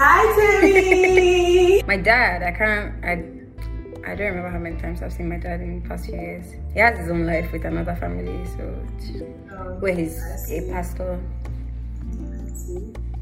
Hi, Temi. my dad, I can't, I, I don't remember how many times I've seen my dad in the past few years. He has his own life with another family, so Um, where he's a pastor.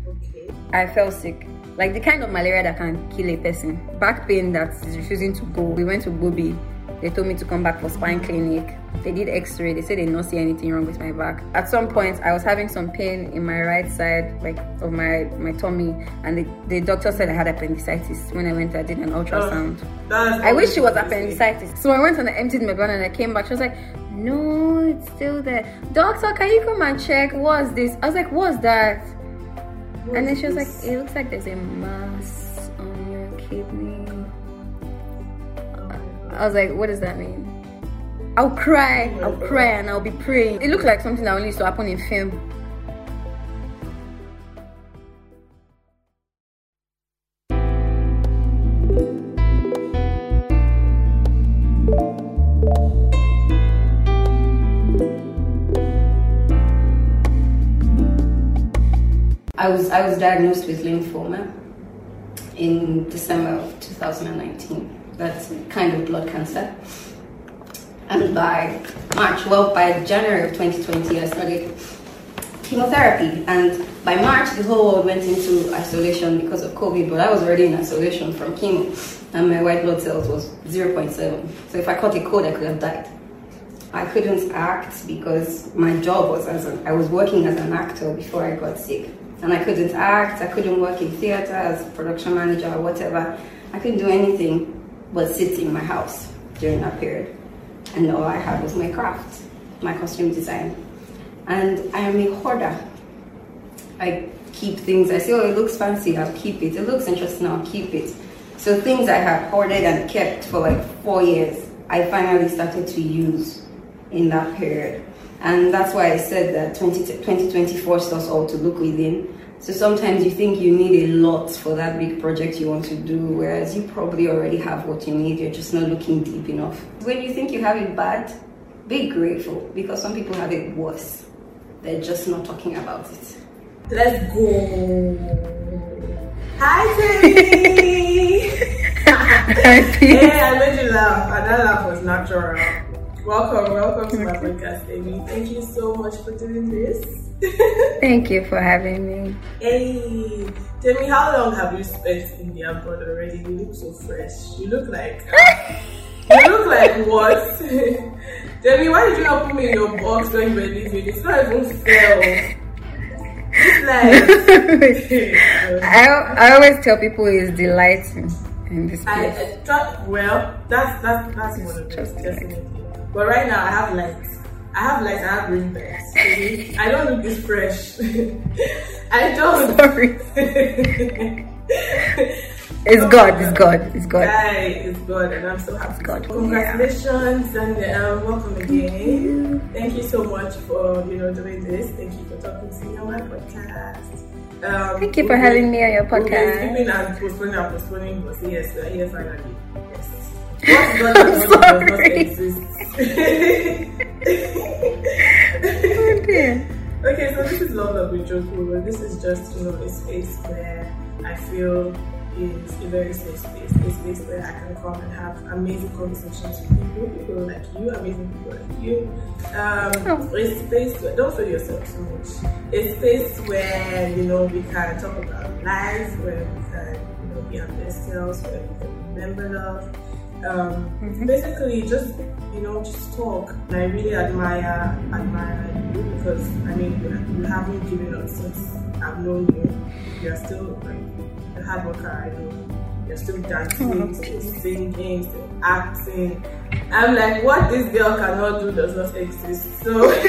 Okay. I fell sick. Like the kind of malaria that can kill a person. Back pain that is refusing to go. We went to Bobi. They told me to come back for spine clinic. They did x-ray. They said they did not see anything wrong with my back. At some point, I was having some pain in my right side, like of my, my tummy. And the, the doctor said I had appendicitis. When I went, I did an ultrasound. That's I wish it was appendicitis. So I went and I emptied my bladder and I came back. She was like, no, it's still there. Doctor, can you come and check? What's this? I was like, what's that? What And then she was like, it looks like there's a mass I was like, what does that mean? I'll cry, I'll cry and I'll be praying. It looked like something that only used to happen in film. I was I was diagnosed with lymphoma in December of 2019. That's kind of blood cancer. And by March, well, by January of 2020, I started chemotherapy. And by March, the whole world went into isolation because of COVID, but I was already in isolation from chemo. And my white blood cells was 0.7. So if I caught a cold, I could have died. I couldn't act because my job was as a, I was working as an actor before I got sick. And I couldn't act, I couldn't work in theater as production manager or whatever. I couldn't do anything but sitting in my house during that period. And all I had was my craft, my costume design. And I am a hoarder. I keep things, I say, oh, it looks fancy, I'll keep it. It looks interesting, I'll keep it. So things I had hoarded and kept for like four years, I finally started to use in that period. And that's why I said that 20, 2020 forced us all to look within. So sometimes you think you need a lot for that big project you want to do, whereas you probably already have what you need, you're just not looking deep enough. When you think you have it bad, be grateful because some people have it worse. They're just not talking about it. Let's go. Hi, Temi. hey, I made you laugh, and that laugh was natural. Welcome, welcome to my podcast, Amy. Thank you so much for doing this. Thank you for having me. hey, tell me, how long have you spent in the abroad already? You look so fresh. You look like. you look like what? tell me, why did you not put me in your box when you were leaving? It's not even fair. Oh. It's like. I, I always tell people it's delighting in this place. I thought, well, that's that's that's one of them, definitely. But right now, I have lights. I have lights. I have ring bells. okay? I don't need this fresh. I don't. Sorry. It's God, it's God, it's God. Guy is God, and I'm so happy. God, Congratulations and um, welcome again. Thank you so much for you know doing this. Thank you for talking to me on my podcast. Um, Thank you for having me on your We've been podcast. and postponing and postponing, but yes, we are here finally. Yes. What God has done sorry. Oh. Okay, so this is Love with Joko. This is just, you know, a space where I feel is a very safe space. A space where I can come and have amazing conversations with people, people like you, amazing people like you. Um, Oh. A space where, don't feel yourself too much. A space where, you know, we can talk about life, where we can, you know, be our best selves, where we can remember love. Um, Mhm. Basically, just you know, just talk. And I really admire admire you because I mean, you, you haven't given up since I've known you. You're still like a hard worker. I know. You're still dancing, Oh, still singing, still acting. I'm like, what this girl cannot do does not exist. So.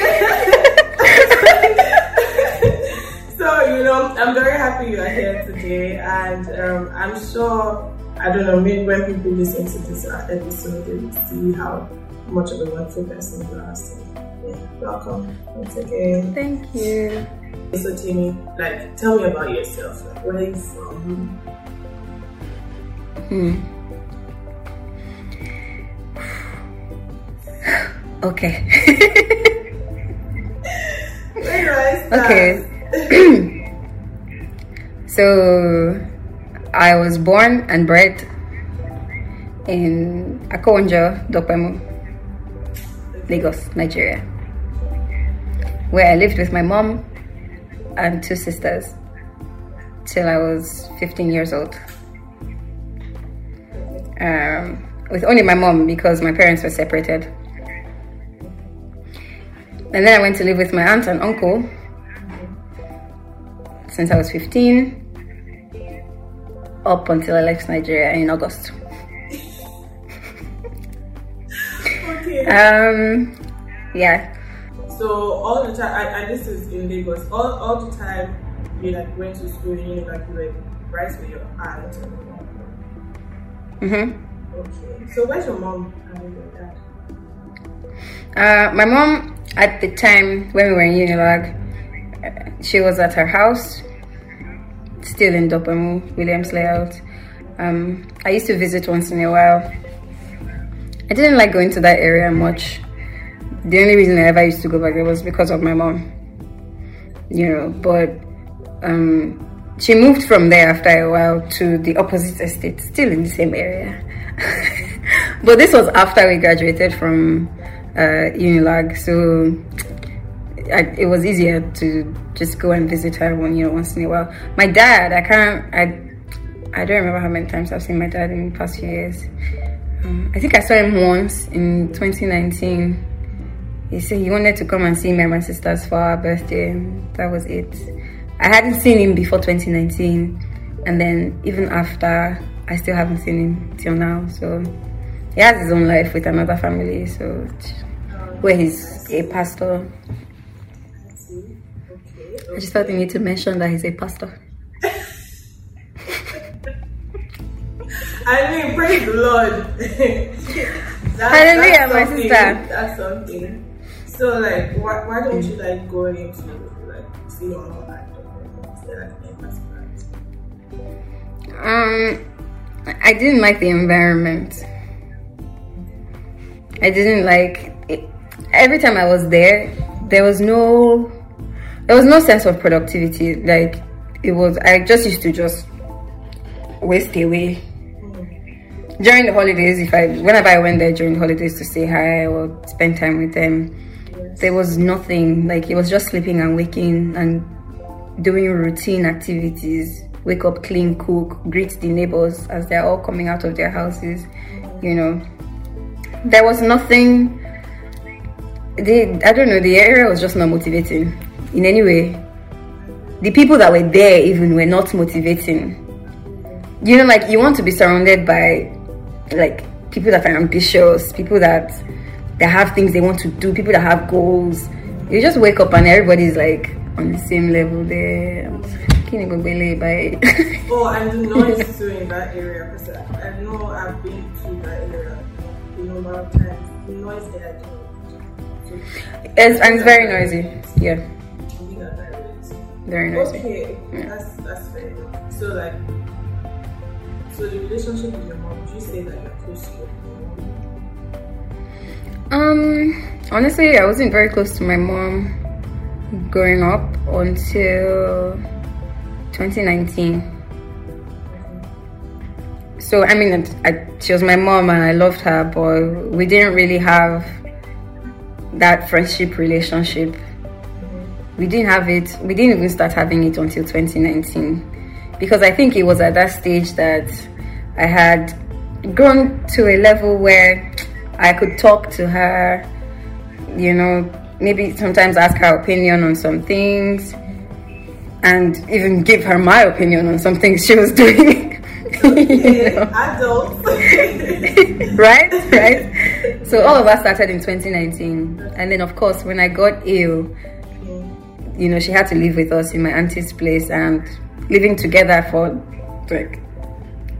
So, you know, I'm very happy you are here today, and um, I'm sure, I don't know, maybe when people listen to this episode, they will see how much of a wonderful person you are. So, yeah, welcome once again. Thank you. So, Temi, like, tell me about yourself. Like, where are you from? Hmm. Okay. Where do I start? okay. so I was born and bred in Akowonjo, Dopemu, Lagos, Nigeria, where I lived with my mom and two sisters till I was 15 years old. Um, with only my mom because my parents were separated. And then I went to live with my aunt and uncle since I was 15 up until I left Nigeria in August. Okay. Um, yeah. So all the time, and, and this is in Lagos. All, all the time, you like went to school. You know, like you were right with your aunt. and your uncle. hmm Okay. So where's your mom and your dad? Uh, my mom, at the time when we were in Unilag, uh, she was at her house, still in Dopemu, Williams Layout. Um, I used to visit once in a while. I didn't like going to that area much. The only reason I ever used to go back there was because of my mom. You know, but um, she moved from there after a while to the opposite estate, still in the same area. but this was after we graduated from uh, Unilag, so I, it was easier to just go and visit her one, you know, once in a while. My dad, I can't, I, I don't remember how many times I've seen my dad in the past few years. Um, I think I saw him once in 2019. He said he wanted to come and see me and my sisters for our birthday. That was it. I hadn't seen him before 2019, and then even after, I still haven't seen him till now. So he has his own life with another family. So where he's a pastor. I see. Okay. I just felt the need to mention that he's a pastor. I mean, praise the Lord. That's- Hallelujah, that's my something. sister. That's something. So, like, why, why don't you like go into like see your mom at the say like embassy Um, I didn't like the environment. I didn't like it. Every time I was there, there was no, there was no sense of productivity. Like it was, I just used to just waste away. During the holidays, if I, whenever I went there during the holidays to say hi or spend time with them, there was nothing. Like it was just sleeping and waking and doing routine activities wake up clean cook greet the neighbors as they're all coming out of their houses you know there was nothing the i don't know the area was just not motivating in any way the people that were there even were not motivating. You know like you want to be surrounded by like people that are ambitious people that that have things they want to do people that have goals. You just wake up and everybody's like on the same level there. Kini gbogbo by Oh, and the noise too in that area because I, know I've been to that area a number of times. The noise there, it's, and it's very noisy yeah very noisy Okay, Yeah. that's that's fair enough. So like, so the relationship with your mom, would you say that you're close to your mom? Um, honestly, I wasn't very close to my mom growing up until 2019. So, I mean, I, she was my mom and I loved her, but we didn't really have that friendship relationship. We didn't have it, we didn't even start having it until 2019. Because I think it was at that stage that I had grown to a level where I could talk to her, you know, maybe sometimes ask her opinion on some things and even give her my opinion on some things she was doing. you know? Adults. right? Right? So all of us started in 2019. And then of course when I got ill, you know, she had to live with us in my auntie's place and living together for like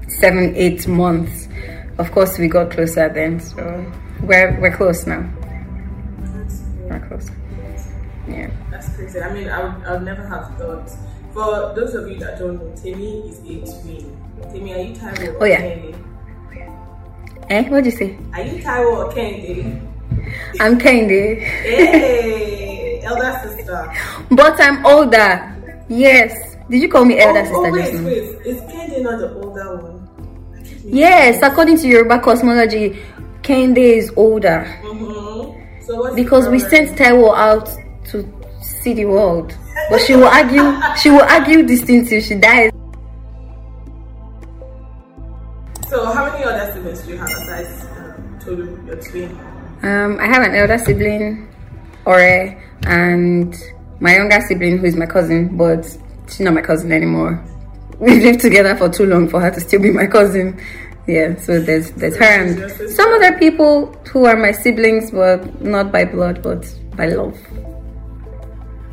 seven, eight months. Of course we got closer then, so we're we're close now. We're close. Yeah. that's crazy. I mean, I would, I would never have thought. For those of you that don't know, Temi is a twin. Temi, are you Taiwo or Oh, yeah. Kehinde? Eh, what'd you say? Are you Taiwo or Kehinde? I'm Kehinde. Hey, elder sister. But I'm older. Yes. Did you call me elder oh, sister oh, wait, wait. Is Kehinde not the older one? Yes, according to Yoruba cosmology, Kehinde is older Mm-hmm. So what's because we sent Taiwo out to see the world. But she will argue. She will argue this thing till she dies. So how many other siblings do you have besides um, Tolu, your twin? Um, I have an elder sibling, Ore, and my younger sibling, who is my cousin, but she's not my cousin anymore. We've lived together for too long for her to still be my cousin. Yeah, so there's there's her and some other people who are my siblings, but not by blood, but by love.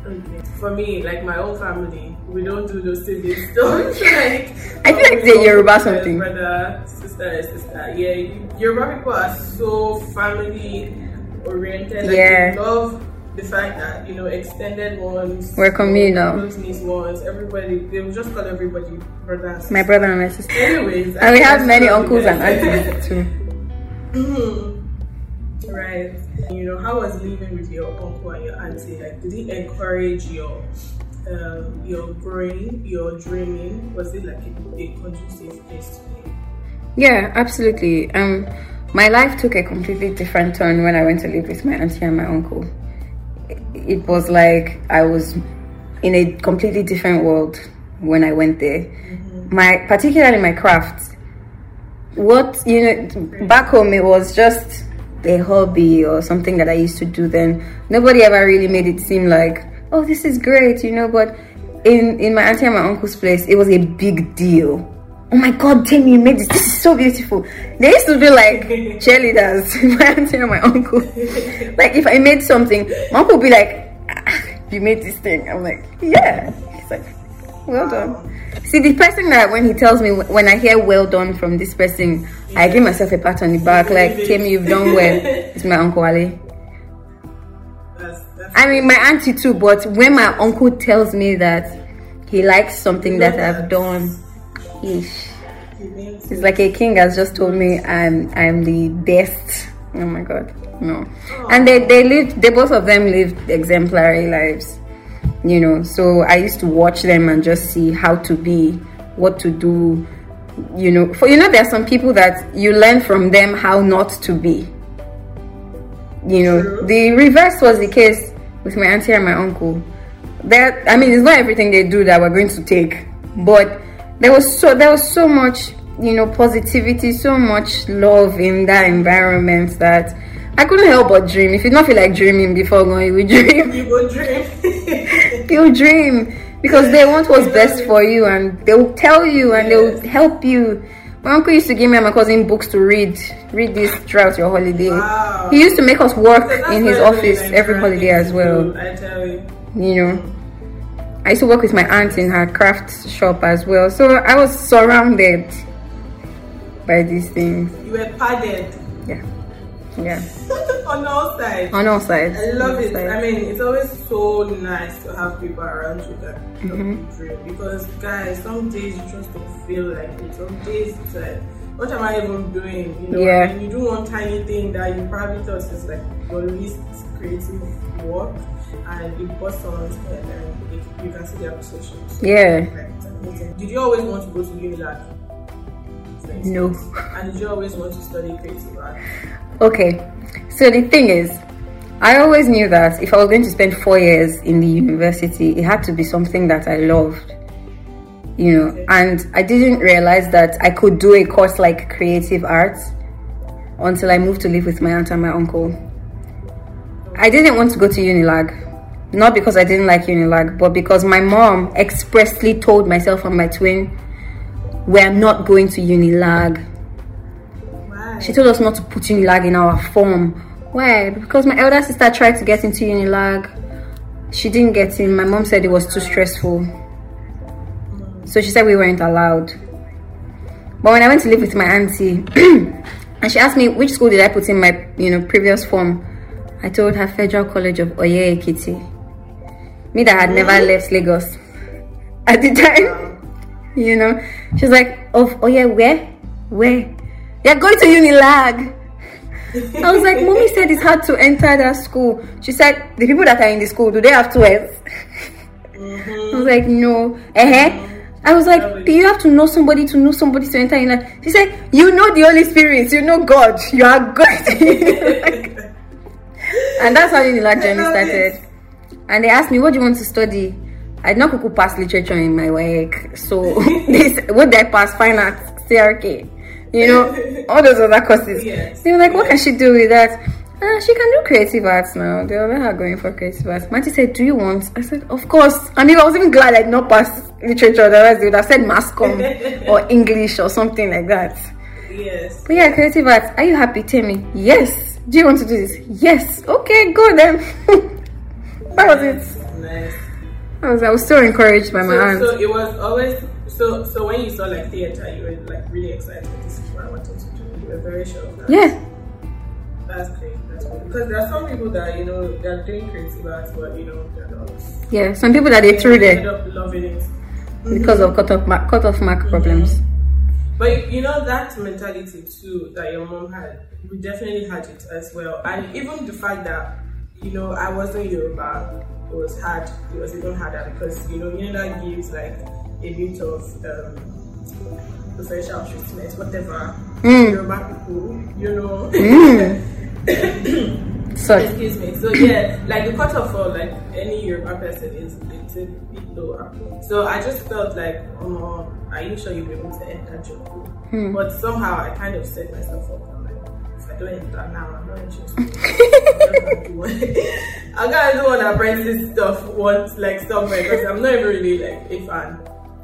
Okay. For me, like my own family, we don't do those siblings stuff. like, I feel like they're Yoruba something. Brother, sister, sister. Yeah, Yoruba people are so family oriented. Like, Yeah. Love the fact that you know extended ones, We're communal. close ones. Everybody, they will just call everybody brothers. My brother and my sister. Anyways, And we have many uncles and aunties too. Mhm. Right. You know, how was living with your uncle and your auntie? Like, did he encourage your um, your growing, your dreaming? Was it like a, a conducive place to live? Yeah, absolutely. Um, my life took a completely different turn when I went to live with my auntie and my uncle. It- was like I was in a completely different world when I went there. Mm-hmm. My, particularly my craft. What you know, back home it was just a hobby or something that I used to do. Then nobody ever really made it seem like, oh, this is great, you know. But in in my auntie and my uncle's place, it was a big deal oh my god Tammy you made this. This is so beautiful. They used to be like cheerleaders my auntie and my uncle. Like if i made something my uncle would be like "Ah, you made this thing. I'm like yeah. He's like well done. See the person that when he tells me when i hear well done from this person i give myself a pat on the back like Tammy you've done well. It's my uncle ali That's, that's i mean my auntie too but when my uncle tells me that he likes something that i've done Means It's like a king has just told me I'm I'm the best. Oh my god, no. And they they lived. They both of them lived exemplary lives. You know, so I used to watch them and just see how to be, what to do. You know, for you know, there are some people that you learn from them how not to be. You know, True. the reverse was the case with my auntie and my uncle. That I mean, it's not everything they do that we're going to take, but there was so there was so much you know positivity, so much love in that environment that I couldn't help but dream. If you don't feel like dreaming before going, you will dream. you go dream. you dream because they want what's best for you, and they will tell you and they will help you. My uncle used to give me and my cousin books to read. Read this throughout your holiday. Wow. He used to make us work That's in his office very every holiday as well. I tell you. You know, I used to work with my aunt in her craft shop as well. So I was surrounded by these things. You were padded Yeah, yeah. on all sides. On all sides. I love it. sides. I mean, it's always so nice to have people around you that Mm-hmm. you dream. Because, guys, some days you just don't feel like it. Some days it's like, what am I even doing? You know, Yeah. and you do one tiny thing that you probably thought is like your least creative work, and it busts someone's and it, you can see the appreciation. So, Yeah. Did you always want to go to Unilag? for? No. And did you always want to study creative art? Okay, so the thing is, I always knew that if I was going to spend four years in the university, it had to be something that I loved. You know, and I didn't realize that I could do a course like creative arts until I moved to live with my aunt and my uncle. I didn't want to go to Unilag. Not because I didn't like Unilag, but because my mom expressly told myself and my twin, we're not going to Unilag. Why? She told us not to put Unilag in our form. Why? Because my elder sister tried to get into Unilag. She didn't get in. My mom said it was too stressful. So she said we weren't allowed. But when I went to live with my auntie, and she asked me which school did I put in my you know previous form, I told her Federal College of Oye Ekiti. Me that had never left Lagos at the time. You know, she's like, "Of oh yeah, where, where? You're going to Unilag." I was like, "Mommy said it's hard to enter that school." She said, "The people that are in the school, do they have twins?" I was like, no. Uh-huh. I was like, do you have to know somebody to know somebody to enter in? Like, she said, you know the Holy Spirit, you know God, you are God. and that's how the Unilag journey started. And they asked me, what do you want to study? I did not could pass literature in my work. So this what did I pass? Fine arts, CRK. You know, all those other courses. Yes. They were like, what can she do with that? Uh, she can do creative arts now. They were her going for creative arts. Marty said, Do you want? I said, Of course. I mean, I was even glad I did not pass literature, otherwise, they would have said mass com or English or something like that. Yes. But yeah, creative arts. Are you happy, Temi? Yes. Do you want to do this? Yes. Okay, go then. that was it. Nice. I was, I was so encouraged by my So, aunt. so it was always so. So when you saw like theater, you were like really excited. This is what I wanted to do. You were very sure of that. yeah. That's great. That's great. Because there are some people that you know they're doing creative arts, but you know they're not. Yeah. Some people that they threw there loving it. because of cut off mark, cut off mark problems. But you know that mentality too that your mom had, we definitely had it as well. And even the fact that you know I wasn't Yoruba, it was hard. It was even harder because you know you know that gives like a bit of um, preferential treatment, whatever. Mm. Yoruba people, you know. Mm. So Excuse me. So yeah, like the cutoff for uh, like any Yoruba person is it's a bit lower. So I just felt like, oh are you sure you'll be able to enter Joku? Hmm. But somehow I kind of set myself up. I'm like, if I don't enter now, I'm not interested. I'm gonna do one apprentice stuff once like somewhere because I'm not even really like a fan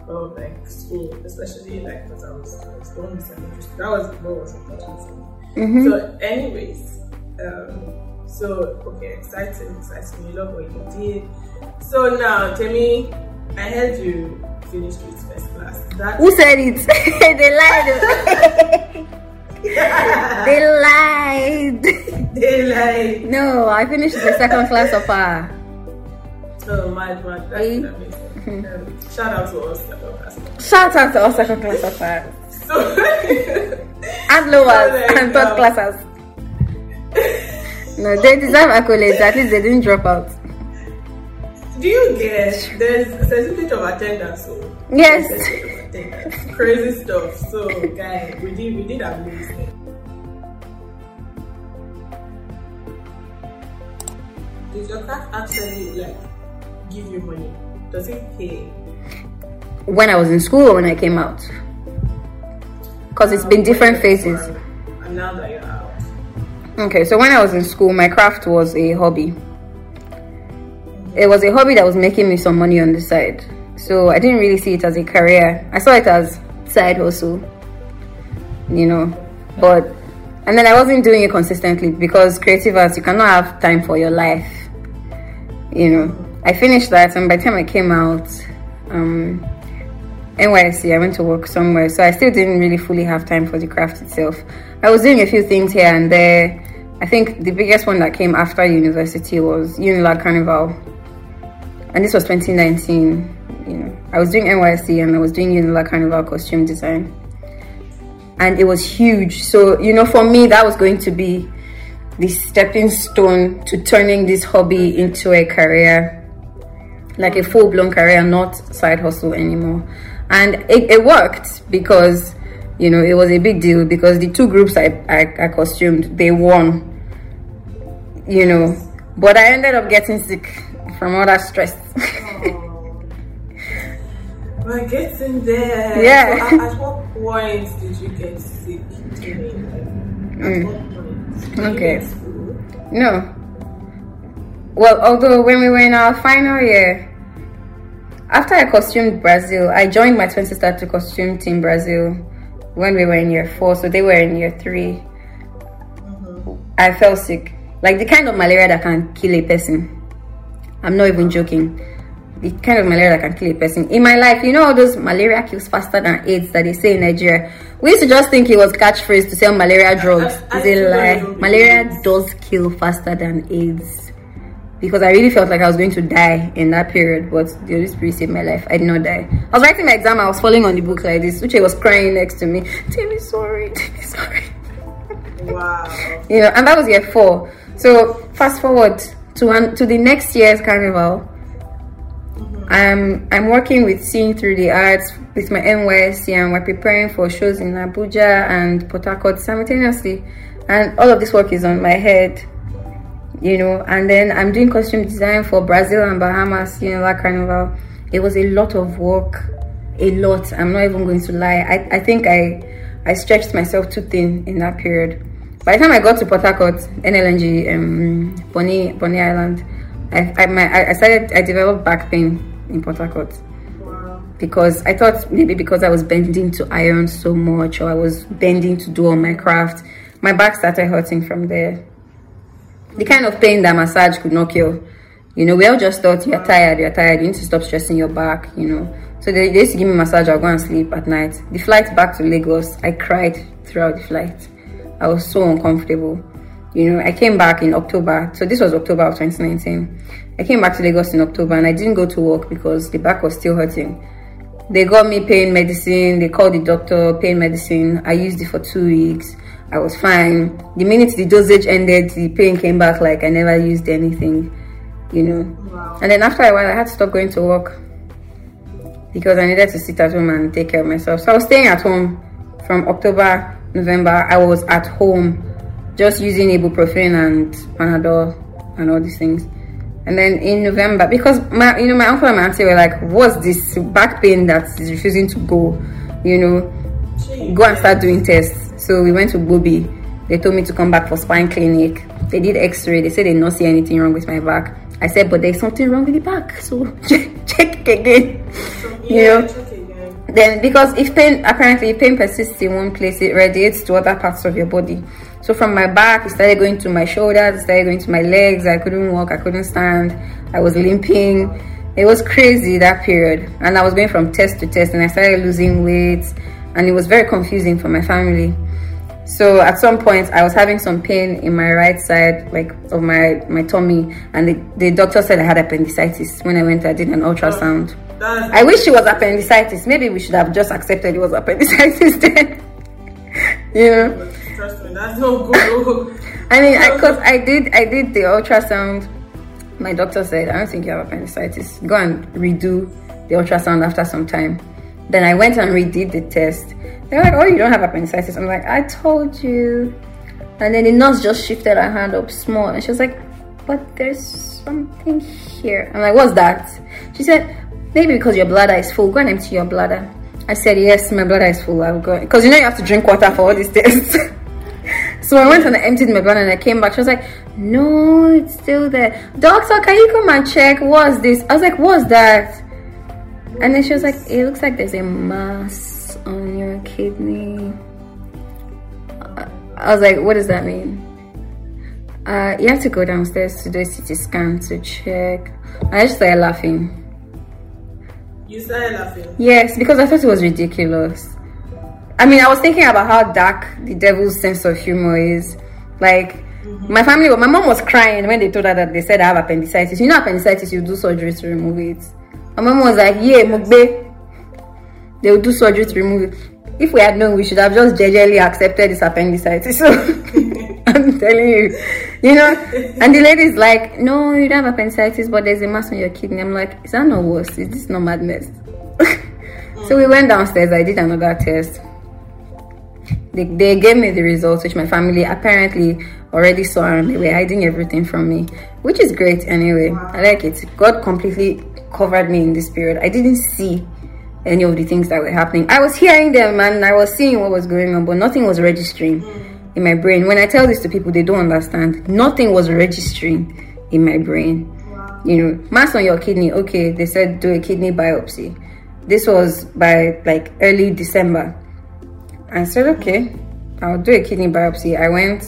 of like school, especially like because I was I was going to interested. That was what was important for me. So, anyways, um, so okay, exciting, exciting. You love what you did. So now, tell me, I heard you finished with first class. That who said it? they lied. they lied. they like no, I finished the second class of uh oh mad mad. That's Eh? amazing. Um, shout out to us that love us. Shout out to all second class of uh So and lowers Oh, and third no. classers. No, they deserve accolades. At least they didn't drop out. do you get there's a certificate of attendance? So Yes. Attendance. crazy stuff. So guys, we did we did amazing. Did your craft actually like give you money? Does it pay? When I was in school or when I came out? Because it's been different phases. And now that you're out. Okay, so when I was in school, my craft was a hobby. It was a hobby that was making me some money on the side. So I didn't really see it as a career. I saw it as side hustle, you know. But and then I wasn't doing it consistently because creative arts you cannot have time for your life. You know. I finished that and by the time I came out, um NYSC, I went to work somewhere, so I still didn't really fully have time for the craft itself. I was doing a few things here and there. I think the biggest one that came after university was Unilag Carnival, and this was 2019. You know, I was doing NYSC and I was doing Unilag Carnival costume design, and it was huge. So you know, for me, that was going to be the stepping stone to turning this hobby into a career like a full blown career, not side hustle anymore. And it, it worked because, you know, it was a big deal because the two groups I, I, I costumed, they won, you know. But I ended up getting sick from all that stress. Oh. We're getting there. Yeah. So at, at what point did you get sick? Temi? Like, what point? Mm. Okay. no. Well, although when we were in our final year, after I costumed Brazil, I joined my twin sister to costume Team Brazil when we were in year four, so they were in year 3 I fell sick. Like the kind of malaria that can kill a person. I'm not even joking. The kind of malaria that can kill a person. In my life, you know all those malaria kills faster than AIDS that they say in Nigeria. We used to just think it was catchphrase to sell malaria drugs. I- I It's a lie. Malaria does kill faster than AIDS. Because I really felt like I was going to die in that period, but the Holy Spirit saved my life. I did not die. I was writing my exam, I was falling on the book like this. Uche was crying next to me. Tell me sorry, tell me sorry Wow. you know, and that was year four. So fast forward to one to the next year's carnival, I'm I'm working with Seeing Through the Arts with my NYSC and we're preparing for shows in Abuja and Port Harcourt simultaneously. And all of this work is on my head, you know. And then I'm doing costume design for Brazil and Bahamas, you know, that carnival. It was a lot of work, a lot. I'm not even going to lie. I, I think I I stretched myself too thin in that period. By the time I got to Port Harcourt, NLNG, um, Bonny Island, I, I, my, I started, I developed back pain in Port Harcourt. Because I thought maybe because I was bending to iron so much or I was bending to do all my craft, my back started hurting from there. The kind of pain that massage could not cure. You know, we all just thought you're tired, you're tired, you need to stop stressing your back, you know. So they, they used to give me massage, I'll go and sleep at night. The flight back to Lagos, I cried throughout the flight. I was so uncomfortable. You know, I came back in October. So this was October of 2019. I came back to Lagos in October and I didn't go to work because the back was still hurting. They got me pain medicine. They called the doctor, pain medicine. I used it for two weeks. I was fine. The minute the dosage ended, the pain came back like I never used anything, you know. Wow. And then after a while, I had to stop going to work because I needed to sit at home and take care of myself. So I was staying at home from October, November. I was at home just using ibuprofen and Panadol and all these things. And then in November, because my you know my uncle and my auntie were like, "What's this back pain that is refusing to go?" You know, go and start doing tests. So we went to Bobi. They told me to come back for spine clinic. They did X-ray. They said they don't see anything wrong with my back. I said, but there's something wrong with the back. So check again. you know. Then because if pain apparently if pain persists in one place, it radiates to other parts of your body. So from my back, it started going to my shoulders, it started going to my legs. I couldn't walk, I couldn't stand. I was limping. It was crazy that period. And I was going from test to test and I started losing weight and it was very confusing for my family. So at some point I was having some pain in my right side, like of my, my tummy, and the, the doctor said I had appendicitis when I went I did an ultrasound. I wish it was appendicitis. Maybe we should have just accepted it was appendicitis then. you know. That's no good. I mean, because I, I, did, I did the ultrasound. My doctor said, I don't think you have appendicitis. Go and redo the ultrasound after some time. Then I went and redid the test. They're like, oh, you don't have appendicitis. I'm like, I told you. And then the nurse just shifted her hand up small, and she was like, but there's something here. I'm like, what's that? She said, maybe because your bladder is full. Go and empty your bladder. I said, yes, my bladder is full. I'll go. Because you know you have to drink water for all these tests. So I went and I emptied my bladder and I came back. She was like, no, it's still there. Doctor, can you come and check? What's this? I was like, what's that? And then she was like, it looks like there's a mass on your kidney. I was like, what does that mean? Uh, you have to go downstairs to do a CT scan to check. I just started laughing. You started laughing? Yes, because I thought it was ridiculous. I mean, I was thinking about how dark the devil's sense of humor is. Like, mm-hmm. my family, my mom was crying when they told her that they said I have appendicitis. You know, appendicitis, you do surgery to remove it. My mom was like, Yeah, Mugbe. They will do surgery to remove it. If we had known, we should have just gingerly accepted this appendicitis. So, I'm telling you, you know. And the lady's like, No, you don't have appendicitis, but there's a mass on your kidney. I'm like, Is that not worse? Is this not madness? so we went downstairs. I did another test they, they gave me the results which my family apparently already saw and they were hiding everything from me which is great anyway. I like it. God completely covered me in this period. I didn't see any of the things that were happening. I was hearing them and i was seeing what was going on but nothing was registering in my brain. When i tell this to people they don't understand. Nothing was registering in my brain. You know mass on your kidney. Okay they said do a kidney biopsy. This was by like early december I said, okay, I'll do a kidney biopsy. I went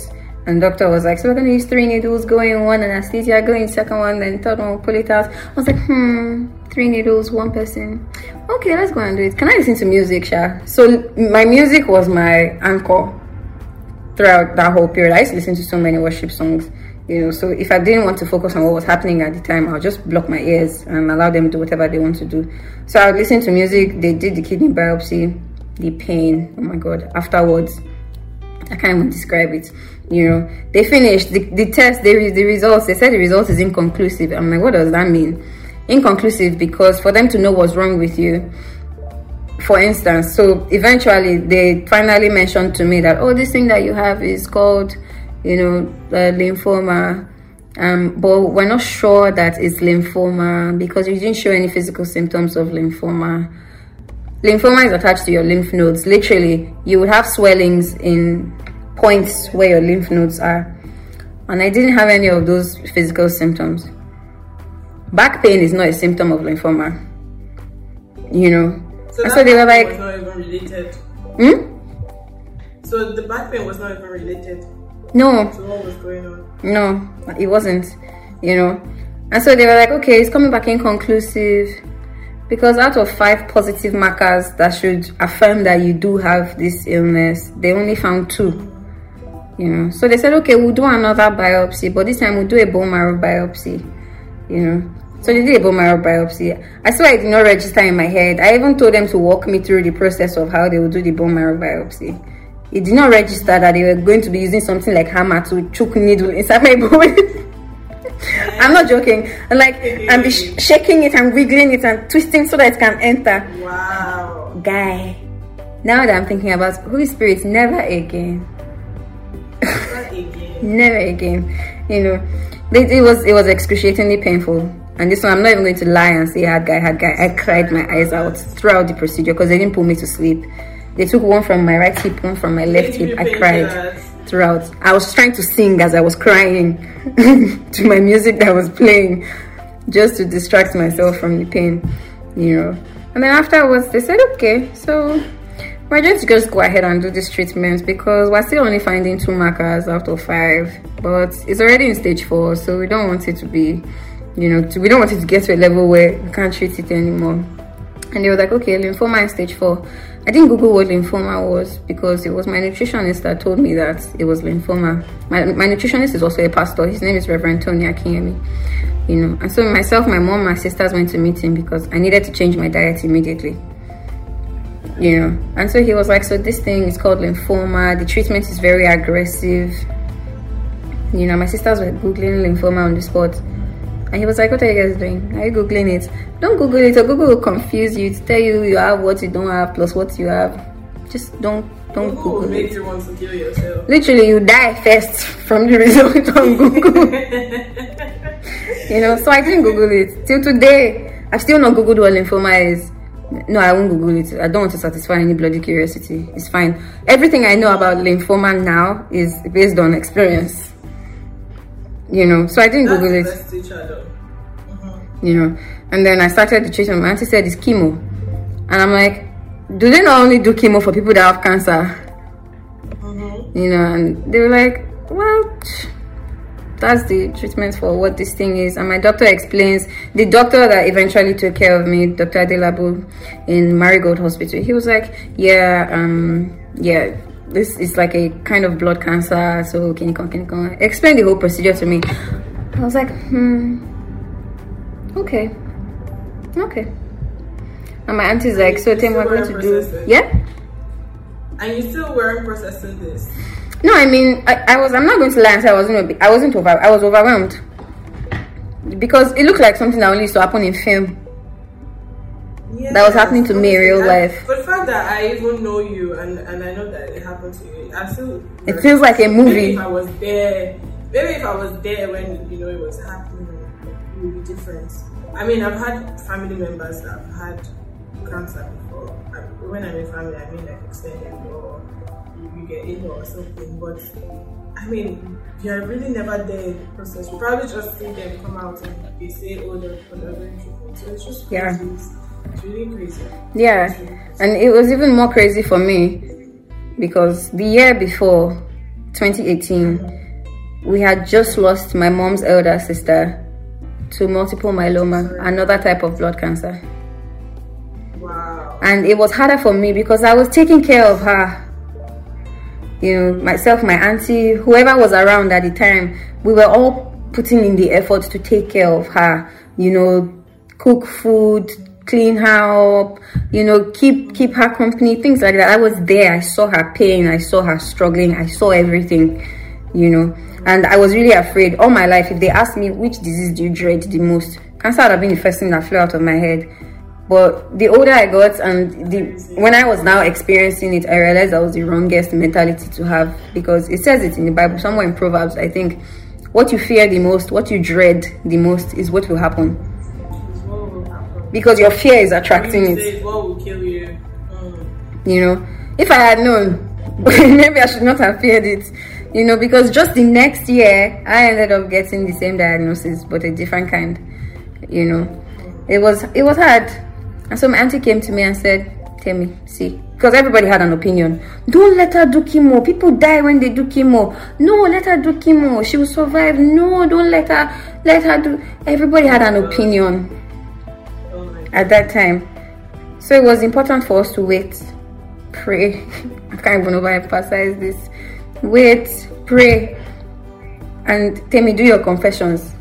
and doctor was like, so we're gonna use three needles, go in one anesthesia, go in second one, then third one, pull it out. I was like, hmm, three needles, one person. Okay, let's go and do it. Can I listen to music, Sha? So my music was my anchor throughout that whole period. I used to listen to so many worship songs, you know. So if I didn't want to focus on what was happening at the time, I'll just block my ears and allow them to do whatever they want to do. So I would listen to music. They did the kidney biopsy the pain oh my god afterwards i can't even describe it you know they finished the, the test they the results they said the result is inconclusive i'm like what does that mean inconclusive because for them to know what's wrong with you, for instance, so eventually they finally mentioned to me that, oh, this thing that you have is called, you know, lymphoma. Um, but we're not sure that it's lymphoma because you didn't show any physical symptoms of lymphoma. Lymphoma is attached to your lymph nodes. Literally, you would have swellings in points where your lymph nodes are. And I didn't have any of those physical symptoms. Back pain is not a symptom of lymphoma. You know, So, so they were like- was not even related. hmm? So the back pain was not even related No, to what was going on. no, it wasn't, you know. And so they were like, okay, it's coming back inconclusive because out of five positive markers that should affirm that you do have this illness, they only found two. You know, so they said, okay, we'll do another biopsy, but this time we'll do a bone marrow biopsy. You know, so they did a bone marrow biopsy. I swear it did not register in my head. I even told them to walk me through the process of how they would do the bone marrow biopsy. It did not register that they were going to be using something like hammer to choke needle inside my bone. I'm not joking. And like I'm sh- shaking it and wiggling it and twisting so that it can enter. Wow. Guy, now that I'm thinking about Holy Spirit, never again. never again. You know, it, it was it was excruciatingly painful. And this one, I'm not even going to lie and say hard guy, hard guy. I cried my eyes out throughout the procedure because they didn't put me to sleep. They took one from my right hip, one from my left hip. I cried. Throughout. I was trying to sing as I was crying to my music that was playing just to distract myself from the pain, you know. And then afterwards, they said, okay, so we're going to just go ahead and do this treatment because we're still only finding two markers out of five, but it's already in stage four, so we don't want it to be, you know, to, we don't want it to get to a level where we can't treat it anymore. And they were like, okay, lymphoma in stage four. I didn't Google what lymphoma was because it was my nutritionist that told me that it was lymphoma. My, my nutritionist is also a pastor. His name is Reverend Tony Akinyemi. You know, and so myself, my mom, my sisters went to meet him because I needed to change my diet immediately. You know, and so he was like, so this thing is called lymphoma. The treatment is very aggressive. You know, my sisters were googling lymphoma on the spot. And he was like, What are you guys doing? Are you Googling it? Don't Google it, or Google will confuse you to tell you you have what you don't have plus what you have. Just don't don't Google Google make it. you want to kill yourself. Literally you die first from the result on Google. you know, so I didn't Google it. Till today, I've still not Googled what lymphoma is. No, I won't Google it. I don't want to satisfy any bloody curiosity. It's fine. Everything I know about lymphoma now is based on experience. You know, so I didn't That's Google it teacher though. you know. And then I started the treatment. My auntie said it's chemo, and I'm like, do they not only do chemo for people that have cancer? You know, and they were like, well, that's the treatment for what this thing is. And my doctor explains. The doctor that eventually took care of me, Dr. Adelabu, in Marigold Hospital, he was like, yeah, um, yeah. This is like a kind of blood cancer, so can you come, can you come? Explain the whole procedure to me. I was like, hmm, okay, okay. And my auntie's like, so Tim, we're going to do, yeah. And you still weren't processing this. No, I mean, I, I was. I'm not going to lie and say I wasn't. I wasn't over. I was overwhelmed because it looked like something that only used to happen in film. That was happening to me in real life. But the fact that I even know you and, and I know that I feel It feels like a movie. Maybe if I was there, maybe if I was there when you know it was happening, it would be different. I mean, I've had family members that have had cancer before. When I mean family, I mean like extended or you, get ill or something. But I mean, you're really never there in the process. You probably just see them come out and they say, "Oh, they're, oh, they're. So it's just Yeah. crazy. It's, it's really crazy. Yeah, and it was even more crazy for me because the year before, 2018, we had just lost my mom's elder sister to multiple myeloma, another type of blood cancer. Wow. and it was harder for me because I was taking care of her. You know, myself, my auntie, whoever was around at the time, we were all putting in the effort to take care of her. You know, cook food, clean her up. You know, keep keep her company, things like that. I was there. I saw her pain. I saw her struggling. I saw everything. You know, and I was really afraid all my life. If they asked me which disease do you dread the most, cancer would have been the first thing that flew out of my head. But the older I got and the when I was now experiencing it, I realized i was the wrongest mentality to have because it says it in the Bible, somewhere in Proverbs, I think. What you fear the most, what you dread the most is what will happen. Because your fear is attracting it. what will kill you. You know if i had known maybe i should not have feared it. You know because just the next year i ended up getting the same diagnosis but a different kind you know. It was it was hard. And so my auntie came to me and said tell me see because everybody had an opinion. Don't let her do chemo. People die when they do chemo. No let her do chemo. She will survive. No don't let her let her do everybody had an opinion at that time. So it was important for us to wait, pray. I can't even overemphasize this. Wait, pray, and tell me, do your confessions.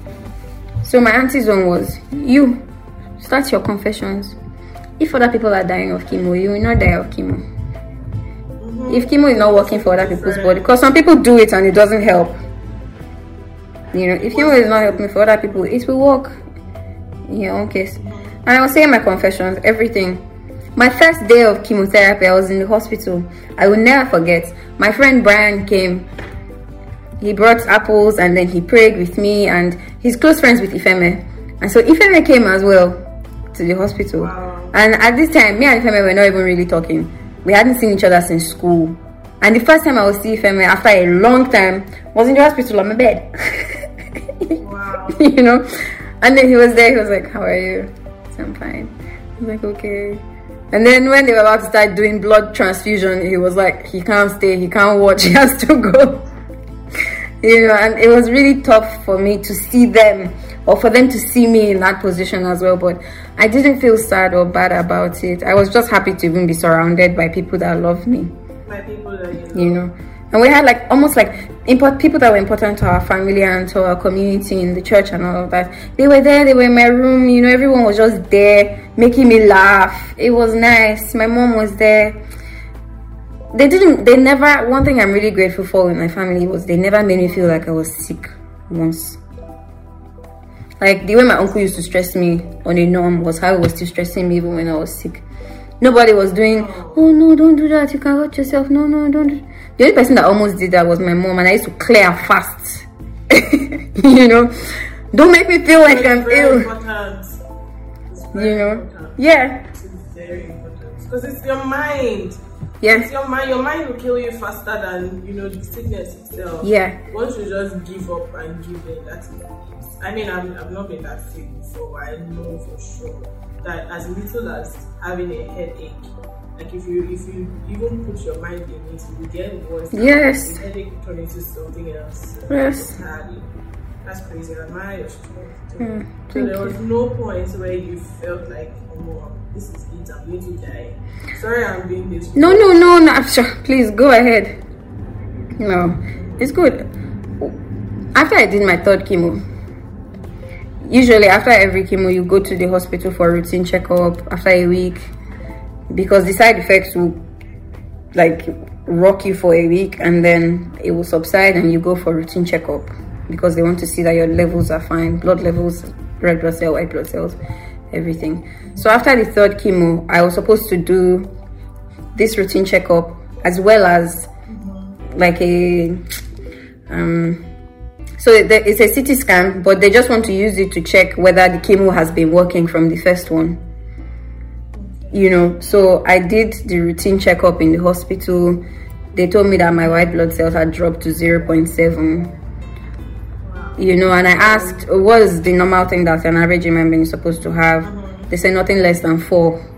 So my auntie's one was, you start your confessions. If other people are dying of chemo, you will not die of chemo. Mm-hmm. If chemo is not working for other people's body, because some people do it and it doesn't help. You know, if chemo is not helping for other people, it will work in your own case. And I was saying my confessions, everything. My first day of chemotherapy, I was in the hospital. I will never forget. My friend Brian came. He brought apples and then he prayed with me and he's close friends with Ifeme. And so Ifeme came as well to the hospital. Wow. And at this time, me and Ifeme were not even really talking. We hadn't seen each other since school. And the first time I was see Ifeme after a long time was in the hospital on my bed. Wow. you know. And then he was there. He was like, "How are you?" I'm fine. I was like, "Okay." And then when they were about to start doing blood transfusion, he was like, "He can't stay. He can't watch. He has to go." you know, and it was really tough for me to see them or for them to see me in that position as well. But I didn't feel sad or bad about it. I was just happy to even be surrounded by people that love me My people that you know. you know and we had like almost like import people that were important to our family and to our community in the church and all of that. They were there they were in my room you know everyone was just there making me laugh. It was nice. My mom was there. They didn't they never one thing i'm really grateful for with my family was they never made me feel like i was sick once. Like the way my uncle used to stress me on a norm was how he was still stressing me even when i was sick. Nobody was doing oh no don't do that. You can hurt yourself. No no don't do-" the only person that almost did that was my mom and i used to clear fast you know don't make me feel like i'm very ill important. It's very you know important. yeah It's very important because it's your mind. Yes. It's your mind. Your mind will kill you faster than you know the sickness itself. yeah Once you just give up and give in, that's it. I mean, I'm, I've not been that sick before, I know for sure that as little as having a headache, like if you if you even put your mind in it, you get worse. Yes. The headache turn into something else. Yes. entirely. That's crazy. I admire your strength. Mm, so there was no point where you felt like, oh, no, this is it. I'm going to die. Sorry, I'm being this. no no no no sure, please go ahead no it's good after i did my third chemo usually after every chemo you go to the hospital for a routine checkup after a week because the side effects will like rock you for a week and then it will subside and you go for routine checkup because they want to see that your levels are fine blood levels red blood cell white blood cells everything so after the third chemo i was supposed to do this routine checkup as well as like a um so it's a CT scan, but they just want to use it to check whether the chemo has been working from the first one. You know, so I did the routine checkup in the hospital. They told me that my white blood cells had dropped to 0.7. You know, and I asked, what is the normal thing that an average human being is supposed to have? Uh-huh. They said nothing less than 4.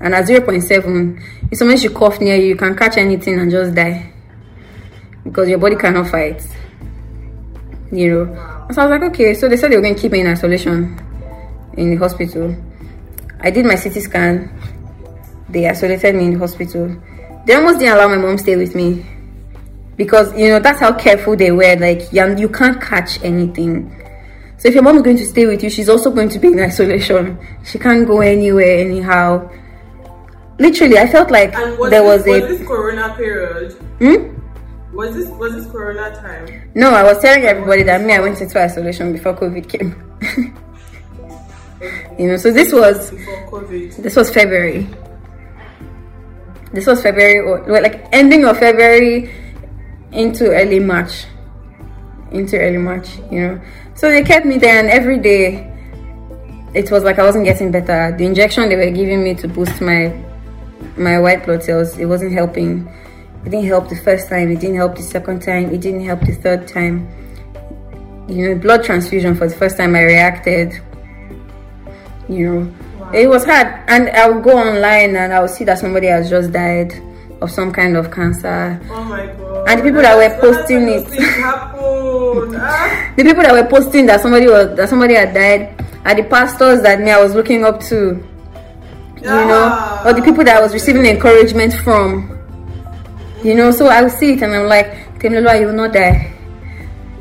And at 0.7, if someone should cough near you, you can catch anything and just die. Because your body cannot fight you know. So I was like, okay. So they said they were going to keep me in isolation in the hospital. I did my CT scan. They isolated me in the hospital. They almost didn't allow my mom stay with me because you know that's how careful they were. Like, you, you can't catch anything. So if your mom is going to stay with you, she's also going to be in isolation. She can't go anywhere anyhow. Literally, I felt like was there this, was was a. this Corona period? Hmm? Was this was this Corona time? No, I was telling everybody that me, I went into isolation before COVID came. You know, so this was this was February. This was February or well, like ending of February into early March. Into early March, you know. So they kept me there and every day it was like I wasn't getting better. The injection they were giving me to boost my my white blood cells, it wasn't helping. It didn't help the first time, it didn't help the second time, it didn't help the third time. You know, blood transfusion for the first time I reacted. You know, it was hard. And I would go online and I would see that somebody has just died of some kind of cancer. Oh my god. And the people that were posting it. ah. The people that were posting that somebody was that somebody had died are the pastors that me I was looking up to. You know, or the people that I was receiving encouragement from. You know, so I would see it and I'm like, Temilwa, you will not die.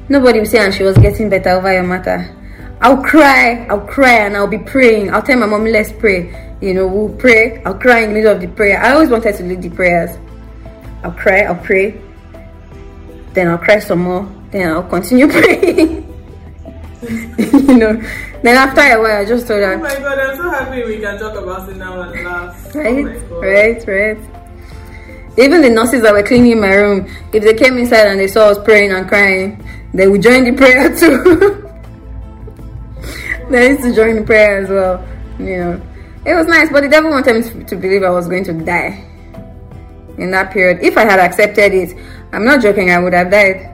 Nobody will say, and she was getting better over your matter. I'll cry, I'll cry, and I'll be praying. I'll tell my mom, let's pray. You know, we'll pray. I'll cry in the middle of the prayer. I always wanted to lead the prayers. I'll cry, I'll pray. Then I'll cry some more. Then I'll continue praying. you know. Then after a while, I just told Oh my god, I'm so happy we can talk about it now and laugh. Oh right, god. right, right. Even the nurses that were cleaning my room, if they came inside and they saw us praying and crying, they would join the prayer too. They used to join the prayer as well. You know, it was nice, but the devil wanted me to believe I was going to die in that period. If I had accepted it, I'm not joking, I would have died.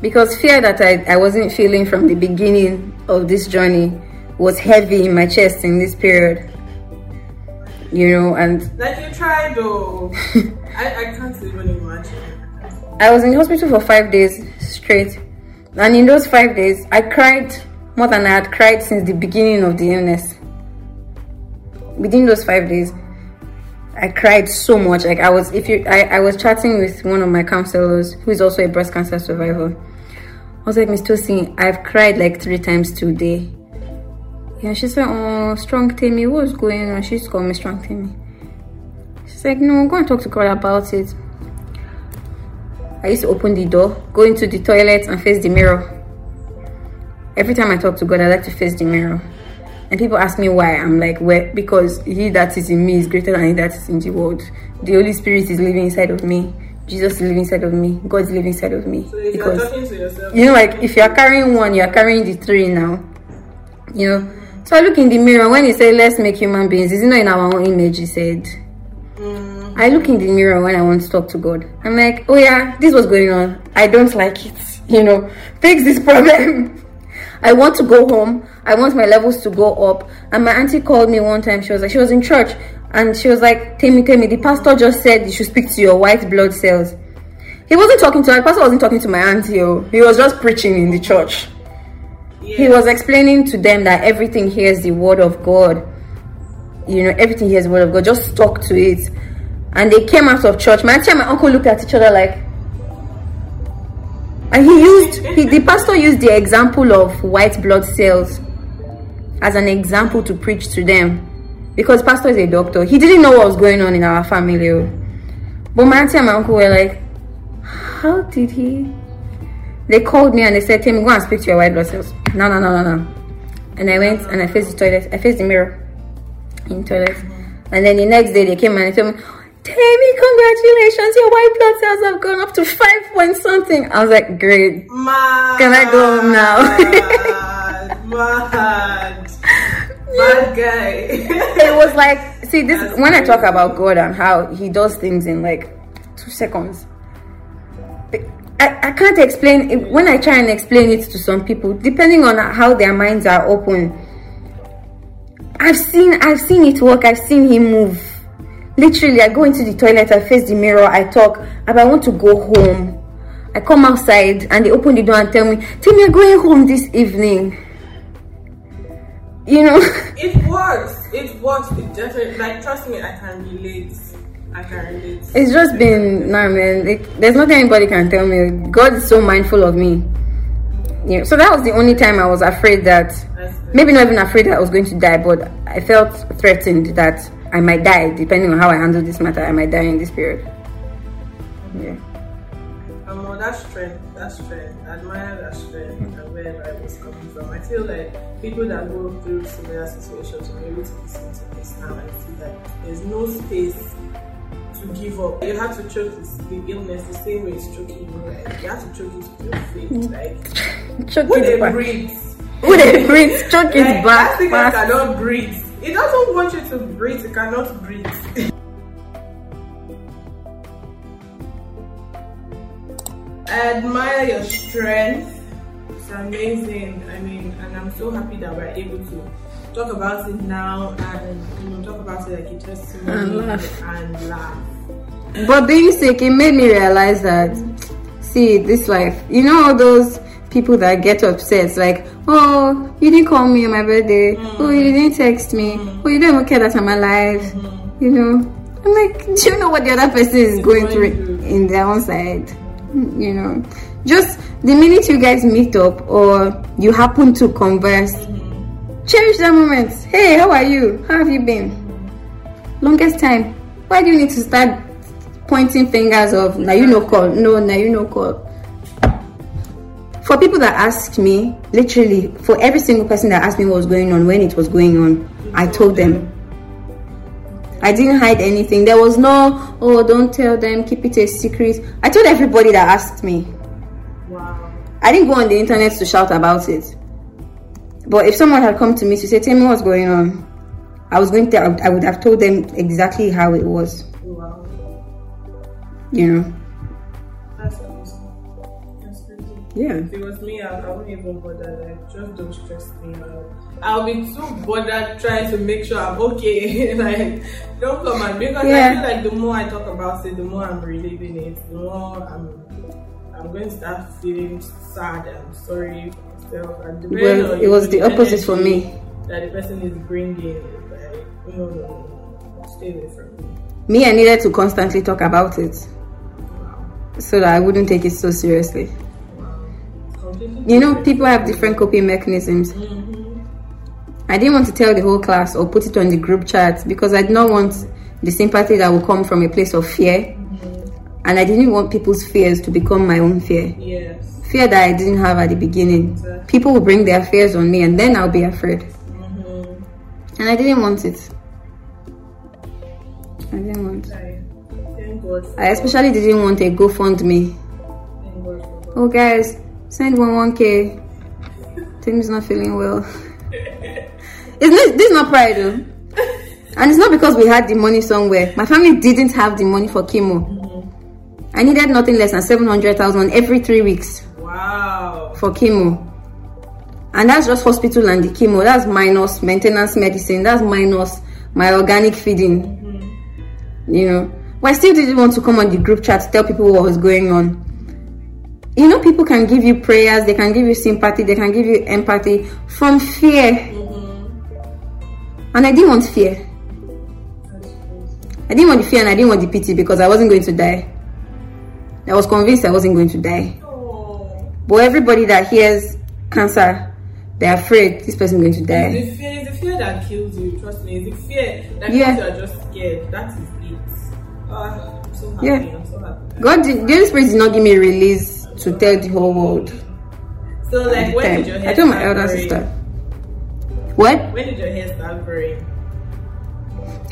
Because fear that I, I wasn't feeling from the beginning of this journey was heavy in my chest in this period. You know, and Like you tried though. I, I can't even imagine. I was in the hospital for five days straight. And in those five days, I cried more than I had cried since the beginning of the illness. Within those five days, I cried so much. Like I was, if you, I, I was chatting with one of my counselors who is also a breast cancer survivor. I was like, Miss Tosin, I've cried like three times today. Yeah, she said, Oh, strong Temi, what's going on? She used to me strong Temi. She's like, No, go and talk to God about it. I used to open the door, go into the toilet, and face the mirror. Every time I talk to God, I like to face the mirror. And people ask me why. I'm like, well, because He that is in me is greater than He that is in the world. The Holy Spirit is living inside of me. Jesus is living inside of me. God is living inside of me. So if you're Because talking to yourself, you know, like if you're carrying one, you're carrying the three now. You know. So I look in the mirror when he said, "Let's make human beings." Is it not in our own image? He said. mm, I look in the mirror when I want to talk to God. I'm like, oh yeah, this was going on. I don't like it. You know, fix this problem. I want to go home. I want my levels to go up. And my auntie called me one time. She was like, she was in church, and she was like, tell me, tell me, the pastor just said you should speak to your white blood cells. He wasn't talking to her. The pastor wasn't talking to my auntie. Oh, he was just preaching in the church he was explaining to them that everything here is the word of God. You know, everything here is the word of God. Just talk to it. And they came out of church. My auntie and my uncle looked at each other like. And he used, he, the pastor used the example of white blood cells as an example to preach to them. Because pastor is a doctor. He didn't know what was going on in our family. oh. But my auntie and my uncle were like, how did he? They called me and they said, Temi, go and speak to your white blood cells. No, no, no, no, no. And I went and I faced the toilet. I faced the mirror in the toilet. And then the next day they came and they told me, Temi, congratulations, your white blood cells have gone up to five point something. I was like, great. Mad. Can I go home now? Mad. Bad guy. It was like, see, this That's when I talk about God and how He does things in like two seconds. I, I can't explain it, when I try and explain it to some people, depending on how their minds are open. I've seen I've seen it work, I've seen him move. Literally, I go into the toilet, I face the mirror, I talk, and I want to go home. I come outside and they open the door and tell me, Tell me you're going home this evening. You know? it works. It works. It definitely. Like, trust me, I can relate. I can relate. It's just been nah man. It, there's nothing anybody can tell me. God is so mindful of me. Yeah. So that was the only time I was afraid that maybe not even afraid that I was going to die, but I felt threatened that I might die, depending on how I handle this matter. I might die in this period. Yeah. Um, well, that's strength. That's strength. I admire that strength and wherever I was coming from. I feel like people that go through similar situations are able to listen to this now and see that there's no space to give up. You have to choke this, the illness the same way it's choking you, right? You have to choke it with your faith, like Choke when it they back. breathe. When they breathe, choke it Like, back Africa fast. cannot breathe. It doesn't want you to breathe. It cannot breathe. I admire your strength. It's amazing. I mean, and I'm so happy that we're able to talk about it now and you know talk about it like a testimony And laugh. and laugh. But being sick, it made me realize that, see, this life, you know, all those people that get upset, like, oh, you didn't call me on my birthday, mm. oh, you didn't text me, mm. oh, you don't even care that I'm alive, mm-hmm. you know. I'm like, do you know what the other person is going going through through. in their own side? You know, just the minute you guys meet up or you happen to converse, mm-hmm. cherish that moment. Hey, how are you? How have you been? Longest time. Why do you need to start pointing fingers of now you no call? No, now you no call. For people that asked me, literally, for every single person that asked me what was going on when it was going on, I told them. I didn't hide anything. There was no, oh, don't tell them, keep it a secret. I told everybody that asked me. Wow. I didn't go on the internet to shout about it. But if someone had come to me to say, Tell me what's going on, I was going to, I would- have told them exactly how it was, Wow. you know. Yeah. If it was me, I, I wouldn't even bother. Like, just don't stress me out. I'll be too bothered trying to make sure I'm okay. like, don't come and because Yeah. I feel like the more I talk about it, the more I'm reliving it. The more I'm, I'm going to start feeling sad and sorry for myself. And Well, it was the opposite for me. That the person is bringing, like, no, no, no, no, stay away from me. Me, I needed to constantly talk about it so that I wouldn't take it so seriously. You know, people have different coping mechanisms. Mhm. I didn't want to tell the whole class or put it on the group chat because I did not want the sympathy that will come from a place of fear. And I didn't want people's fears to become my own fear. Yes. Fear that I didn't have at the beginning. Exactly. People will bring their fears on me and then I'll be afraid. Mhm. And I didn't want it. I didn't want it. I thank God for I especially didn't want a GoFundMe. Oh guys, send one one K. Things not feeling well. It's not, this is not pride though. And it's not because we had the money somewhere. My family didn't have the money for chemo. I needed nothing less than 700,000 every three weeks Wow. for chemo. And that's just hospital and the chemo. That's minus maintenance medicine. That's minus my organic feeding. Mm-hmm. You know. But I still didn't want to come on the group chat to tell people what was going on. You know, people can give you prayers, they can give you sympathy, they can give you empathy from fear. And I didn't want fear. I didn't want the fear and I didn't want the pity because I wasn't going to die. I was convinced I wasn't going to die. Oh. But everybody that hears cancer, they're afraid this person is going to die. The fear is the fear that kills you, trust me. It's the fear that Yeah. you're just scared. That is it. Ah, I'm so happy. Yeah. I'm so happy. God, the Holy Spirit did not give me release to tell the whole world. So like when time. did your hair I told my elder growing? sister. What? When did your hair start growing?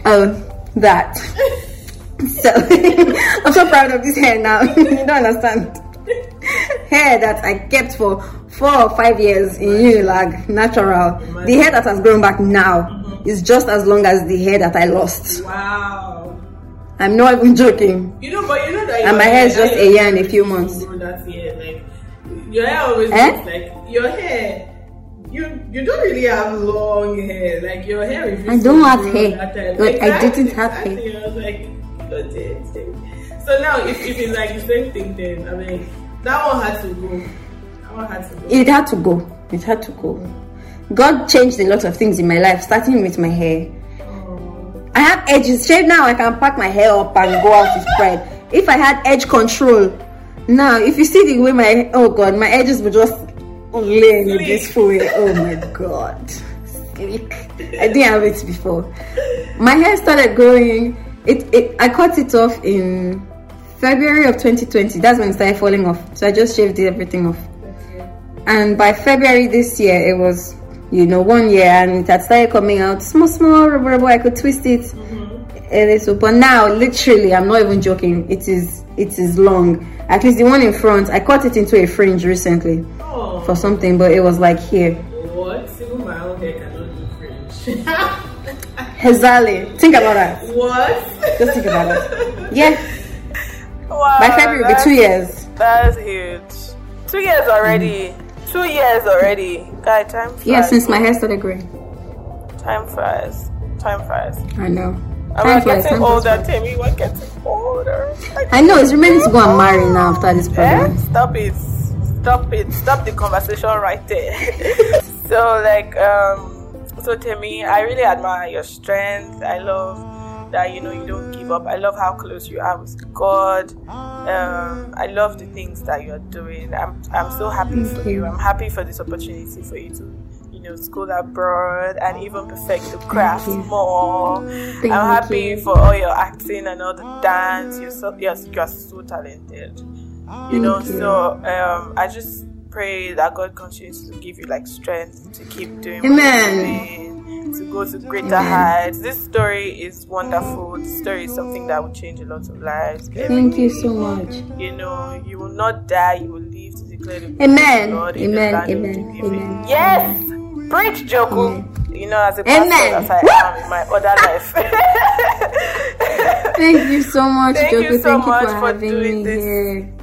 Oh, that. so, I'm so proud of this hair now. you don't understand. hair that I kept for four or five years in Unilag, natural. The hair that has grown back now mm-hmm. is just as long as the hair that I lost. Wow. I'm not even joking. You know, but you know that And my hair is just a year and a hair few is months. grow That year, like your hair always Eh? looks like your hair. You you don't really have long hair. Like your hair. refuses I don't have hair. Like, I didn't have exactly. I was like, "Don't it, it." so now if, if it's like the same thing, then I mean that one had to go. That one had to go. It had to go. It had to go. God changed a lot of things in my life, starting with my hair. I have edges. Straight now, I can pack my hair up and go out to spread. If I had edge control, now if you see the way my oh god, my edges would just lay in a beautiful way. Oh my god. I didn't have it before. My hair started growing. It, it I cut it off in February of 2020, that's when it started falling off. So I just shaved everything off. And by February this year, it was, you know, one year and it had started coming out small, small, rubber, rubber. I could twist it mm-hmm. a little. But now, literally, I'm not even joking. It is, it is long. At least the one in front, I cut it into a fringe recently Oh, for something, but it was like here. what? Even my own hair cannot do fringe. Hazali. Think about that. what? Just think about it. Yeah. Wow, By February, it'll be two years. That's huge. Two years already. Two years already. Guy, time flies. Yeah, since my hair started growing. Time flies. Time flies. I know. I'm flies, getting older. Temi. We're getting older. I know it's remaining to go and marry now after this Eh? program. Stop it. Stop it. Stop the conversation right there. so like um so Temi, I really admire your strength. I love that you know you don't give up. I love how close you are with God. Um, I love the things that you're doing. I'm I'm so happy for you. you. I'm happy for this opportunity for you to you know school abroad and even perfect the craft more. Thank I'm happy you. for all your acting and all the dance. You're so you're, you're so talented. You know, Thank so um, I just pray that God continues to give you like strength to keep doing what Amen. To go to greater heights. This story is wonderful. This story is something that will change a lot of lives. Thank you so much. You know, you will not die, you will live to declare the Amen. Lord in the Amen. land of the Amen. Amen. Yes! Preach, Joku! You know, as a pastor Amen. that I am in my other life. Thank you so much, Thank Joko. you so Thank you much for for having doing me this. here.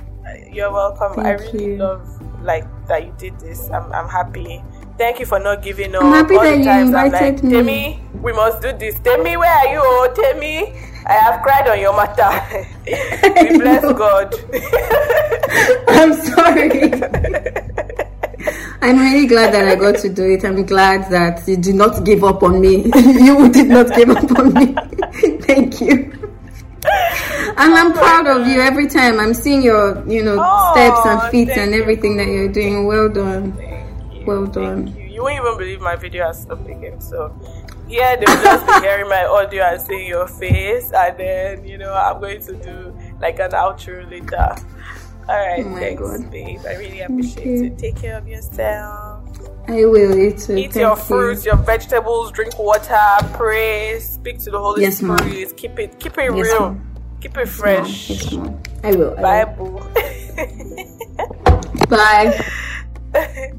You're welcome. I really you. love like that you did this. I'm, I'm happy. Thank you for not giving up. I'm happy All that you I'm like, invited me. Temi, we must do this. Temi, where are you? Oh, Temi, I have cried on your matter. we bless. God. I'm sorry. I'm really glad that I got to do it. I'm glad that you did not give up on me. you did not give up on me. Thank you. And I'm proud of you every time. I'm seeing your, you know, Oh, steps and feet and you. everything that you're doing. Well done. Thank. Well Thank done. You. you won't even believe my video has stopped again. So, yeah, they'll just be hearing my audio and seeing your face. And then, you know, I'm going to do like an outro later. All right, Oh thanks, God. babe. I really appreciate you. it. Take care of yourself. I will. You too. Eat Thank your you. fruits, your vegetables, drink water, pray, speak to the Holy Yes, ma'am. Spirit. Keep it, keep it Yes, real, ma'am. keep it fresh. yes, mom. I will. I Bye, will. boo. Bye.